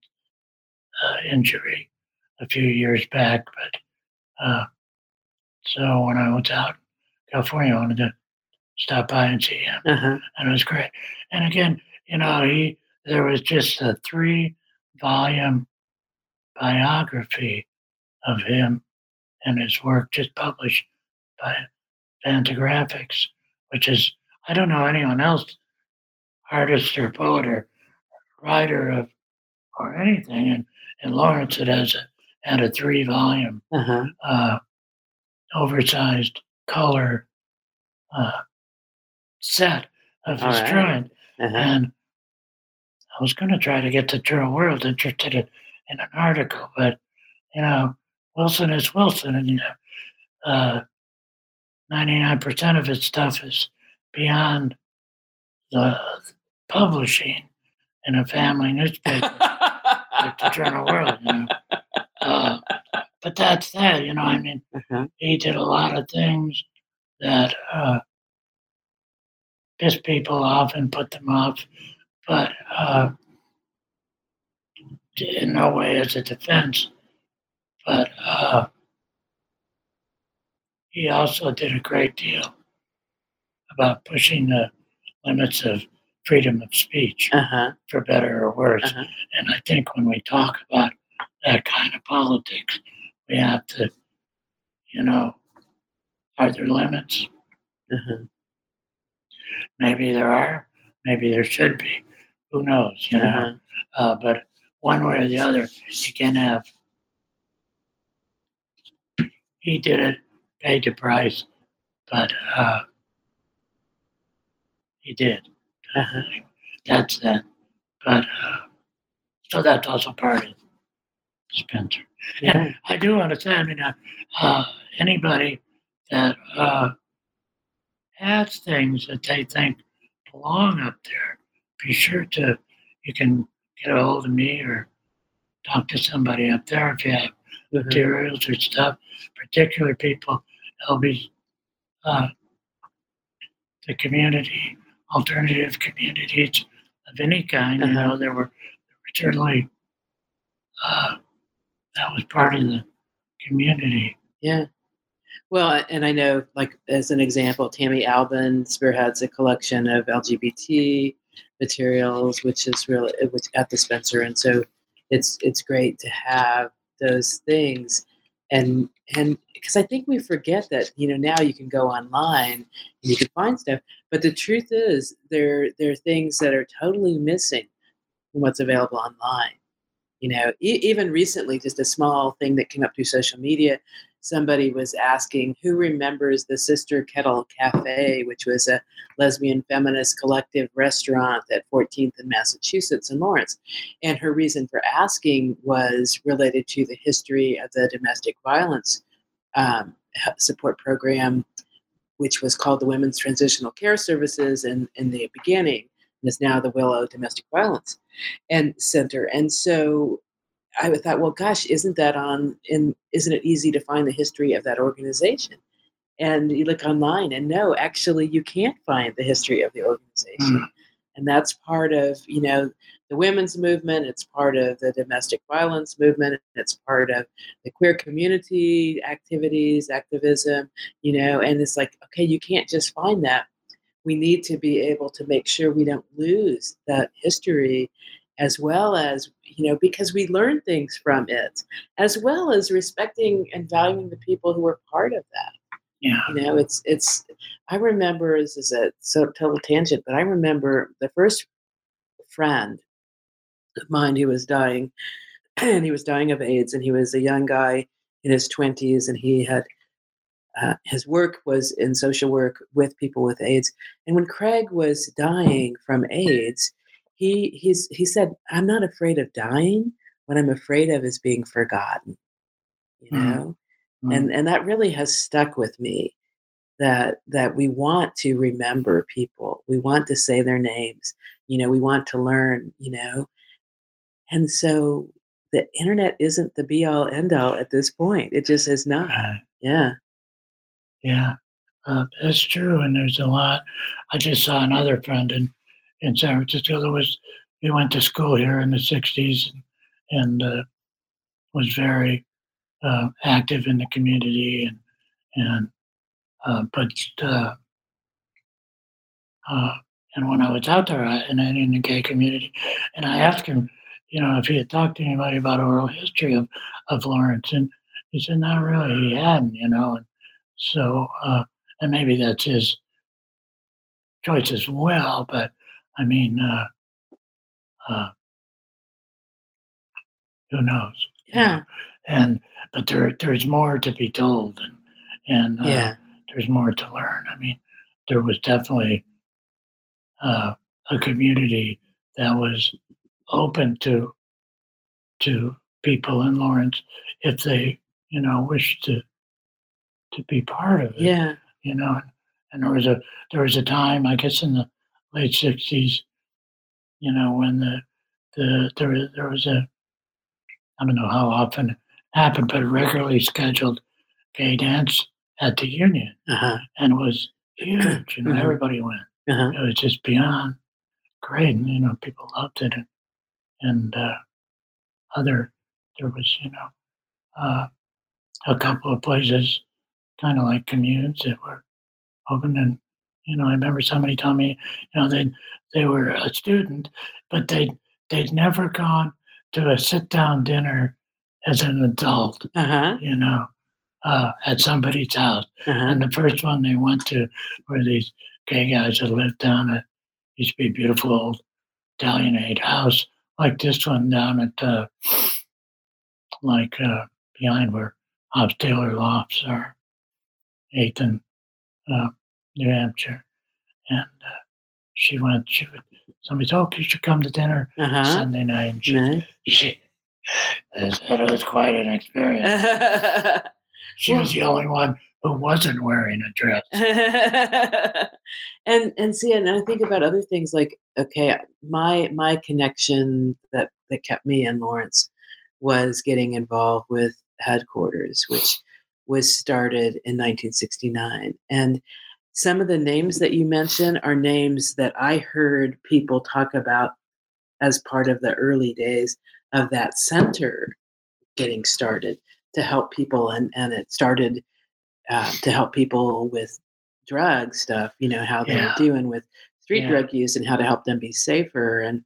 uh, injury a few years back, but uh, so when I was out in California, I wanted to stop by and see him Uh-huh. and it was great. And again, you know, he there was just a three volume biography of him and his work just published by Fantagraphics, which is I don't know anyone else, artist or poet or writer of or anything And in Lawrence that has a had a three volume Uh-huh. uh, oversized color uh, set of All his right. drawing. Uh-huh. And I was going to try to get the Journal World interested in, in an article, but you know, Wilson is Wilson, and you know, uh, 99% of his stuff is beyond the publishing in a family newspaper like the Journal World, you know. Uh, but that's that, you know. I mean, Uh-huh. he did a lot of things that uh, pissed people off and put them off, but uh, in no way as a defense. But uh, he also did a great deal about pushing the limits of freedom of speech, Uh-huh. for better or worse. Uh-huh. And I think when we talk about that kind of politics, we have to, you know, are there limits? Uh-huh. Maybe there are, maybe there should be. Who knows, you know? Uh-huh. Uh, but one way or the other, you can have. He did it, paid the price, but uh, he did. That's that. But uh, so that's also part of Spencer. Yeah. I do understand. I mean, uh, anybody that uh, has things that they think belong up there, be sure to, you can get a hold of me or talk to somebody up there if you have Uh-huh. materials or stuff, particular people, LB, uh, the community, alternative communities of any kind. You Uh-huh. know, there were, there were certainly, uh, that was part of the community. Yeah. Well, and I know, like as an example, Tammy Albin spearheads a collection of LGBT materials, which is really which at the Spencer, and so it's it's great to have those things, and and because I think we forget that you know now you can go online and you can find stuff, but the truth is there there are things that are totally missing from what's available online. You know, e- even recently, just a small thing that came up through social media somebody was asking who remembers the Sister Kettle Cafe, which was a lesbian feminist collective restaurant at 14th and Massachusetts in Lawrence. And her reason for asking was related to the history of the domestic violence um, support program, which was called the Women's Transitional Care Services in, in the beginning, and is now the Willow Domestic Violence and Center. And so I thought, well, gosh, isn't that on? In isn't it easy to find the history of that organization? And you look online, and no, actually, you can't find the history of the organization. Mm. And that's part of you know the women's movement. It's part of the domestic violence movement. It's part of the queer community activities, activism. You know, and it's like, okay, you can't just find that. We need to be able to make sure we don't lose that history as well as you know because we learn things from it as well as respecting and valuing the people who are part of that Yeah. you know it's it's i remember this is a so total tangent but i remember the first friend of mine who was dying <clears throat> and he was dying of aids and he was a young guy in his 20s and he had uh, his work was in social work with people with aids and when craig was dying from aids he he's he said i'm not afraid of dying what i'm afraid of is being forgotten you Mm. know Mm. and and that really has stuck with me that that we want to remember people we want to say their names you know we want to learn you know and so the internet isn't the be all end all at this point it just is not yeah yeah. Uh, that's true. And there's a lot. I just saw another friend in, in San Francisco was, he went to school here in the 60s and, and uh, was very uh, active in the community. And, and uh, but, uh, uh, and when I was out there I, in, in the gay community, and I asked him, you know, if he had talked to anybody about oral history of, of Lawrence, and he said, not really, he hadn't, you know. And so, uh, and maybe that's his choice as well, but I mean, uh, uh, who knows? yeah And, but there, there's more to be told, and, and uh, yeah there's more to learn. I mean, there was definitely uh, a community that was open to to people in Lawrence if they, you know, wished to to be part of it. yeah You know, and there was a there was a time, I guess, in the late '60s, you know, when the the there was there was a I don't know how often it happened, but a regularly scheduled gay dance at the Union, Uh-huh. and it was huge. You know, Mhm. everybody went. Uh-huh. It was just beyond great, and you know, people loved it. And, and uh, other there was you know uh, a couple of places, kind of like communes that were open, and you know, I remember somebody telling me, you know, they they were a student, but they they'd never gone to a sit down dinner as an adult, Uh-huh. you know, uh, at somebody's house. Uh-huh. And the first one they went to were these gay guys that lived down at used to be a beautiful old Italianate house like this one down at uh, like uh, behind where Hobbs Taylor Lofts are, Eighth and uh, New Hampshire. And uh, she went. She would. Somebody said, "Oh, you should come to dinner Uh-huh. Sunday night." And she, Nice. she said it was quite an experience. <laughs> She was the only one who wasn't wearing a dress. <laughs> and and see and i think about other things like okay my my connection that that kept me in lawrence was getting involved with headquarters which was started in 1969 and some of the names that you mentioned are names that i heard people talk about as part of the early days of that center getting started to help people and and it started uh, to help people with drug stuff, you know, how they Yeah. were doing with street Yeah. drug use and how to help them be safer. And,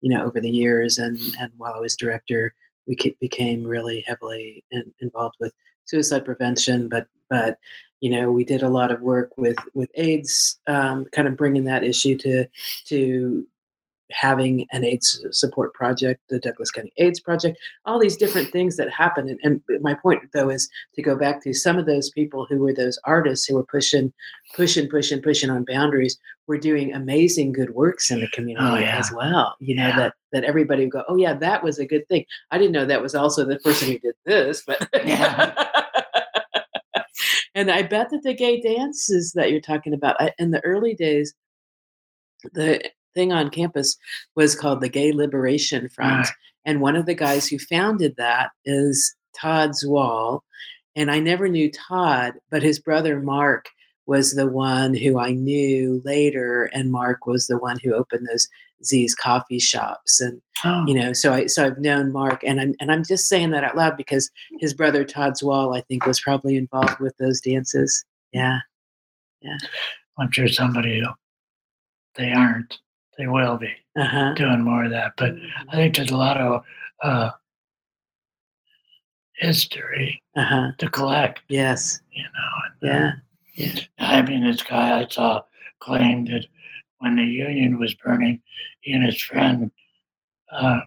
you know, over the years and, and while I was director, we became really heavily in, involved with suicide prevention, but, but, you know, we did a lot of work with, with AIDS, um, kind of bringing that issue to, to having an AIDS support project, the Douglas County AIDS Project, all these different things that happen. And, and my point, though, is to go back to some of those people who were those artists who were pushing, pushing, pushing, pushing on boundaries, were doing amazing good works in the community Oh, yeah. as well. You know Yeah. that that everybody would go, oh yeah, that was a good thing. I didn't know that was also the person who did this, but Yeah. <laughs> and I bet that the gay dances that you're talking about I, in the early days, the thing on campus was called the Gay Liberation Front. And one of the guys who founded that is Todd Zwall. And I never knew Todd, but his brother Mark was the one who I knew later. And Mark was the one who opened those Z's coffee shops. And Oh, you know, so I so I've known Mark and I'm and I'm just saying that out loud because his brother Todd Zwall, I think, was probably involved with those dances. Yeah. Yeah. I'm sure somebody. They aren't. They will be Uh-huh. doing more of that. But I think there's a lot of uh, history Uh-huh. to collect, Yes. you know. and, uh, Yeah. I mean, this guy I saw claimed that when the Union was burning, he and his friend uh,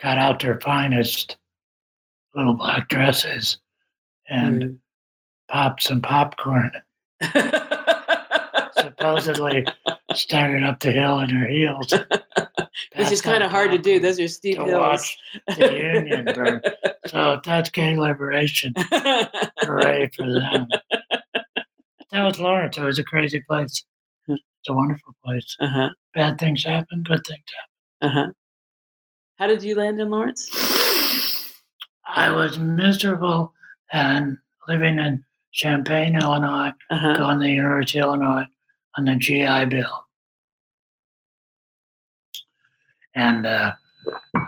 got out their finest little black dresses and popped some popcorn. Mm. <laughs> Supposedly started up the hill in her heels. <laughs> Which is kind of hard to do. Those are steep to hills. watch the Union <laughs> burn. So that's gay liberation. Hooray for them. That was Lawrence. It was a crazy place. It's a wonderful place. uh-huh. Bad things happen, good things happen. Uh-huh. How did you land in Lawrence? I was miserable and living in Champaign, Illinois, Uh-huh. going to the University of Illinois on the GI Bill. And uh,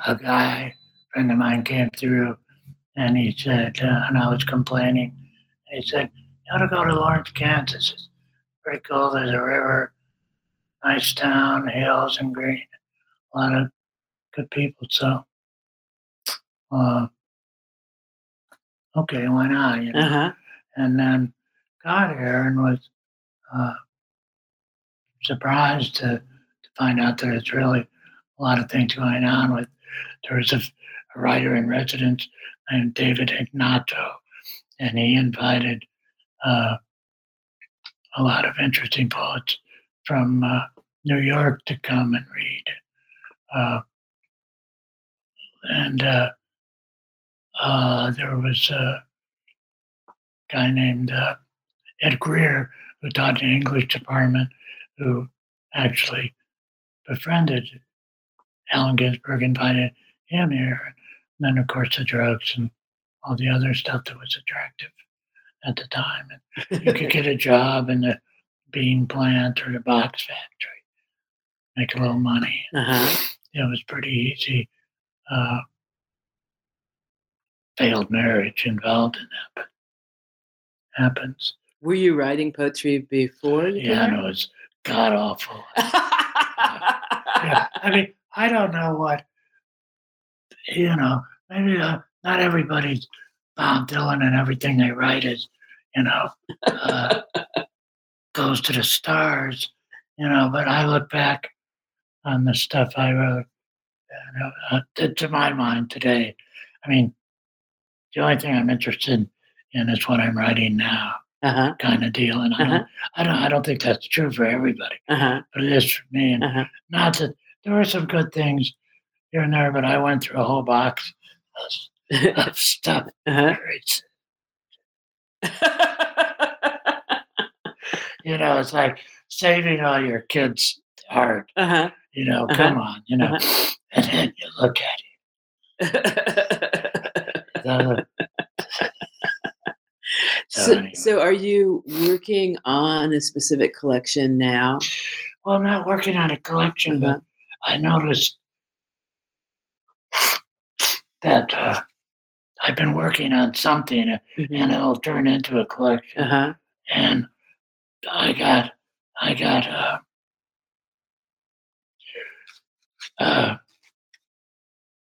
a guy, friend of mine, came through and he said, uh, and I was complaining. He said, You ought to go to Lawrence, Kansas. It's pretty cool. There's a river, nice town, hills and green, a lot of good people. So, uh, okay, why not? You know? Uh-huh. and then got here and was uh, surprised to, to find out that it's really a lot of things going on with there was a, a writer in residence named david ignatow and he invited uh, a lot of interesting poets from uh, new york to come and read. Uh, and uh, uh, there was a guy named uh, Ed Greer, who taught in the English department, who actually befriended Allen Ginsberg, invited him here. And then, of course, the drugs and all the other stuff that was attractive at the time. And you could get a <laughs> job in the bean plant or the box factory, make a little money. uh-huh. It was pretty easy. Uh, failed marriage involved in that, but happens. Were you writing poetry before? Yeah, no, it's god awful. <laughs> Yeah, I mean, I don't know what, you know, maybe uh, not everybody's Bob Dylan and everything they write is, you know, uh, <laughs> goes to the stars, you know, but I look back on the stuff I wrote, you know, uh, to, to my mind today. I mean, the only thing I'm interested in is what I'm writing now, uh-huh. kind of deal. And I Uh-huh. don't, I don't, I don't think that's true for everybody, Uh-huh. but it is for me. And Uh-huh. not that there were some good things here and there, but I went through a whole box of, of <laughs> stuff. uh-huh. you know, it's like saving all your kids' art. uh-huh. You know, Uh-huh. come on, you know, and then you look at it. <laughs> So so, anyway. so are you working on a specific collection now? well, I'm not working on a collection, but I noticed that uh, I've been working on something, uh, Mhm. and it'll turn into a collection. Uh-huh. and I got I got uh uh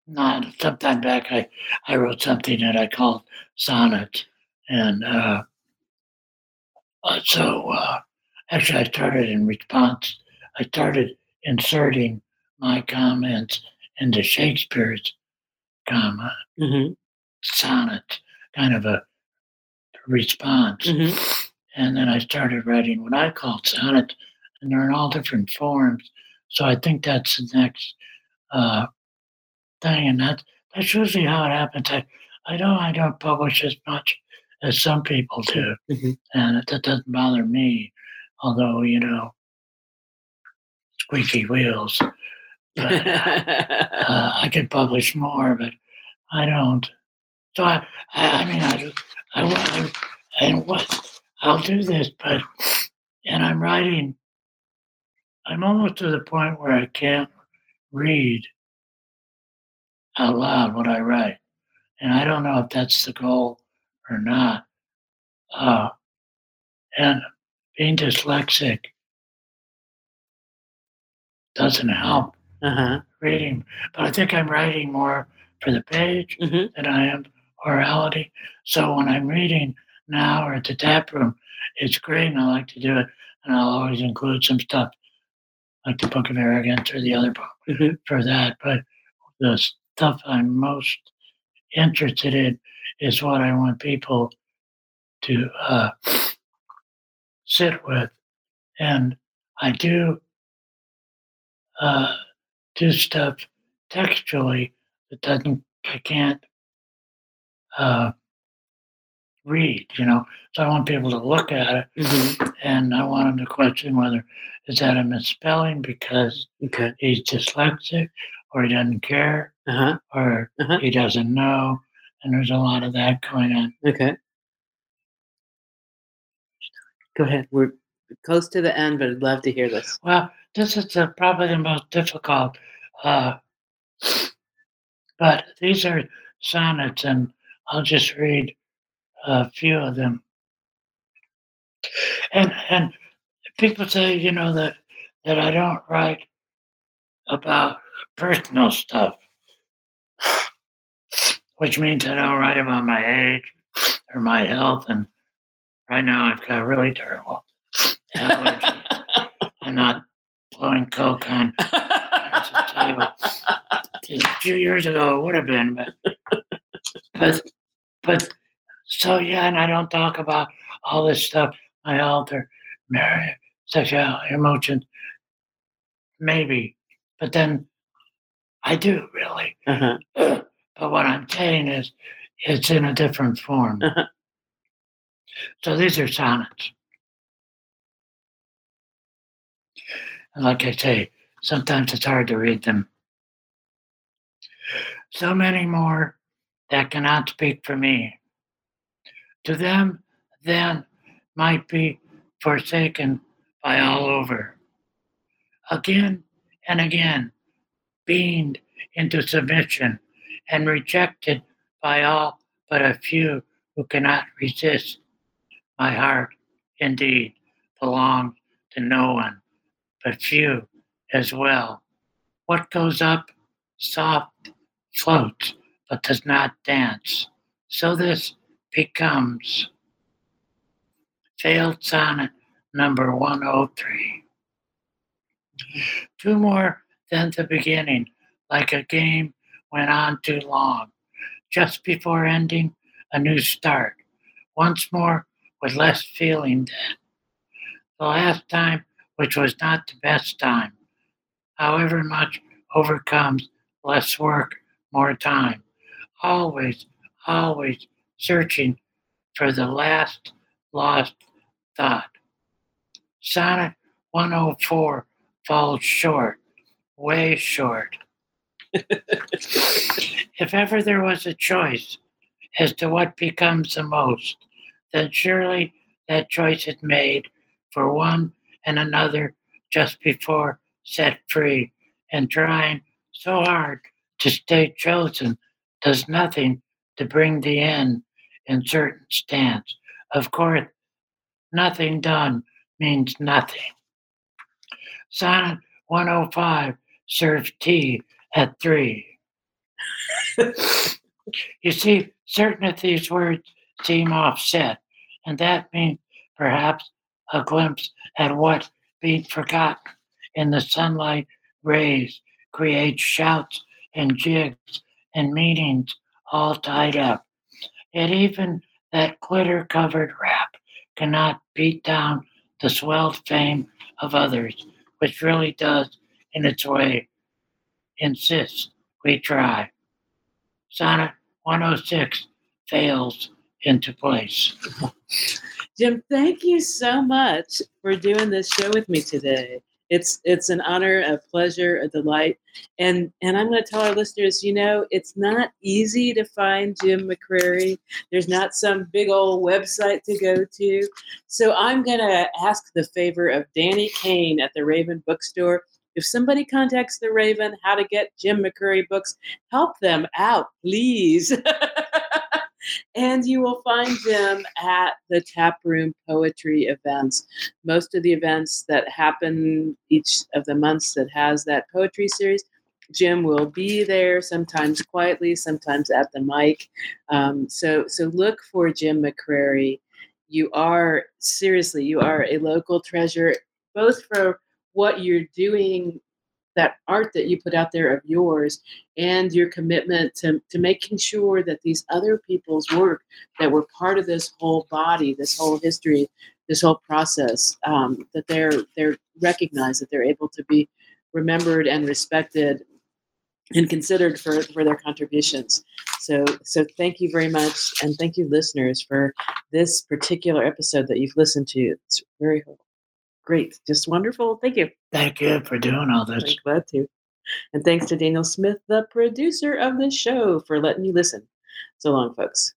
not sometime back I I wrote something that I called sonnet and uh, uh so uh actually I started in response I started inserting my comments into Shakespeare's comma Mhm. sonnet kind of a response Mhm. and then I started writing what I call sonnet, and they're in all different forms. So I think that's the next uh, thing, and that that's usually how it happens. I I know I don't publish as much as some people do, Mhm. and that doesn't bother me. Although you know, squeaky wheels. Uh, I could publish more, but I don't. So I, I, I mean, I, I, I, and what I'll do this, but and I'm writing. I'm almost to the point where I can't read out loud what I write, and I don't know if that's the goal or not. Uh, and being dyslexic doesn't help uh-huh. reading, but I think I'm writing more for the page Mhm. than I am orality. So when I'm reading now or at the tap room, it's great and I like to do it. And I'll always include some stuff like the Book of Arrogance or the other book Mhm. for that. But the stuff I'm most interested in is what I want people to uh, sit with. And I do uh, do stuff textually that doesn't, I can't uh, read, you know. So I want people to look at it Mhm. and I want them to question whether is that a misspelling because Okay. he's dyslexic or he doesn't care Uh-huh. or Uh-huh. he doesn't know. And there's a lot of that going on. Okay. Go ahead. We're close to the end, but I'd love to hear this. Well, this is the, probably the most difficult. Uh, but these are sonnets, and I'll just read a few of them. And and people say, you know, that that I don't write about personal stuff, which means I don't write about my age or my health. And right now, I've got really terrible allergies. <laughs> I'm not blowing coke on A few years ago, it would have been, but but but so yeah, and I don't talk about all this stuff. My health or marriage, sexuality, emotions, maybe, but then I do really. uh-huh. <clears throat> But what I'm saying is, it's in a different form. Uh-huh. So these are sonnets. And like I say, sometimes it's hard to read them. So many more that cannot speak for me. To them, then, might be forsaken by all over. Again and again, beamed into submission and rejected by all but a few who cannot resist. My heart, indeed, belongs to no one, but few as well. What goes up soft floats, but does not dance. So this becomes failed sonnet number 103. Two more than the beginning, like a game went on too long. Just before ending, a new start. Once more, with less feeling than the last time, which was not the best time. However much overcomes less work, more time. Always, always searching for the last lost thought. Sonnet 104 falls short, way short. <laughs> if ever there was a choice as to what becomes the most, then surely that choice is made for one and another just before set free and trying so hard to stay chosen does nothing to bring the end in certain stance. Of course, nothing done means nothing. Sonnet 105 serves tea at three. <laughs> you see, certain of these words seem offset, and that means perhaps a glimpse at what being forgotten in the sunlight rays create shouts and jigs and meanings all tied up. Yet even that glitter covered wrap cannot beat down the swelled fame of others, which really does, in its way, insist we try. Sonnet 106 fails into place. Jim, thank you so much for doing this show with me today. It's it's an honor, a pleasure, a delight. And and I'm going to tell our listeners, you know, it's not easy to find Jim McCrary. There's not some big old website to go to. So I'm going to ask the favor of Danny Caine at the Raven Bookstore. If somebody contacts the Raven how to get Jim McCrary books, help them out, please. <laughs> and you will find Jim at the tap room poetry events. Most of the events that happen each of the months that has that poetry series, Jim will be there, sometimes quietly, sometimes at the mic. Um, so, so look for Jim McCrary. You are seriously, you are a local treasure, both for what you're doing that art that you put out there of yours and your commitment to, to making sure that these other people's work that were part of this whole body this whole history this whole process um, that they're they're recognized that they're able to be remembered and respected and considered for, for their contributions. So so thank you very much and thank you listeners for this particular episode that you've listened to. It's very great. Just wonderful. Thank you. Thank you for doing all this. I'm glad to. And thanks to Daniel Smith, the producer of the show, for letting me listen. So long, folks.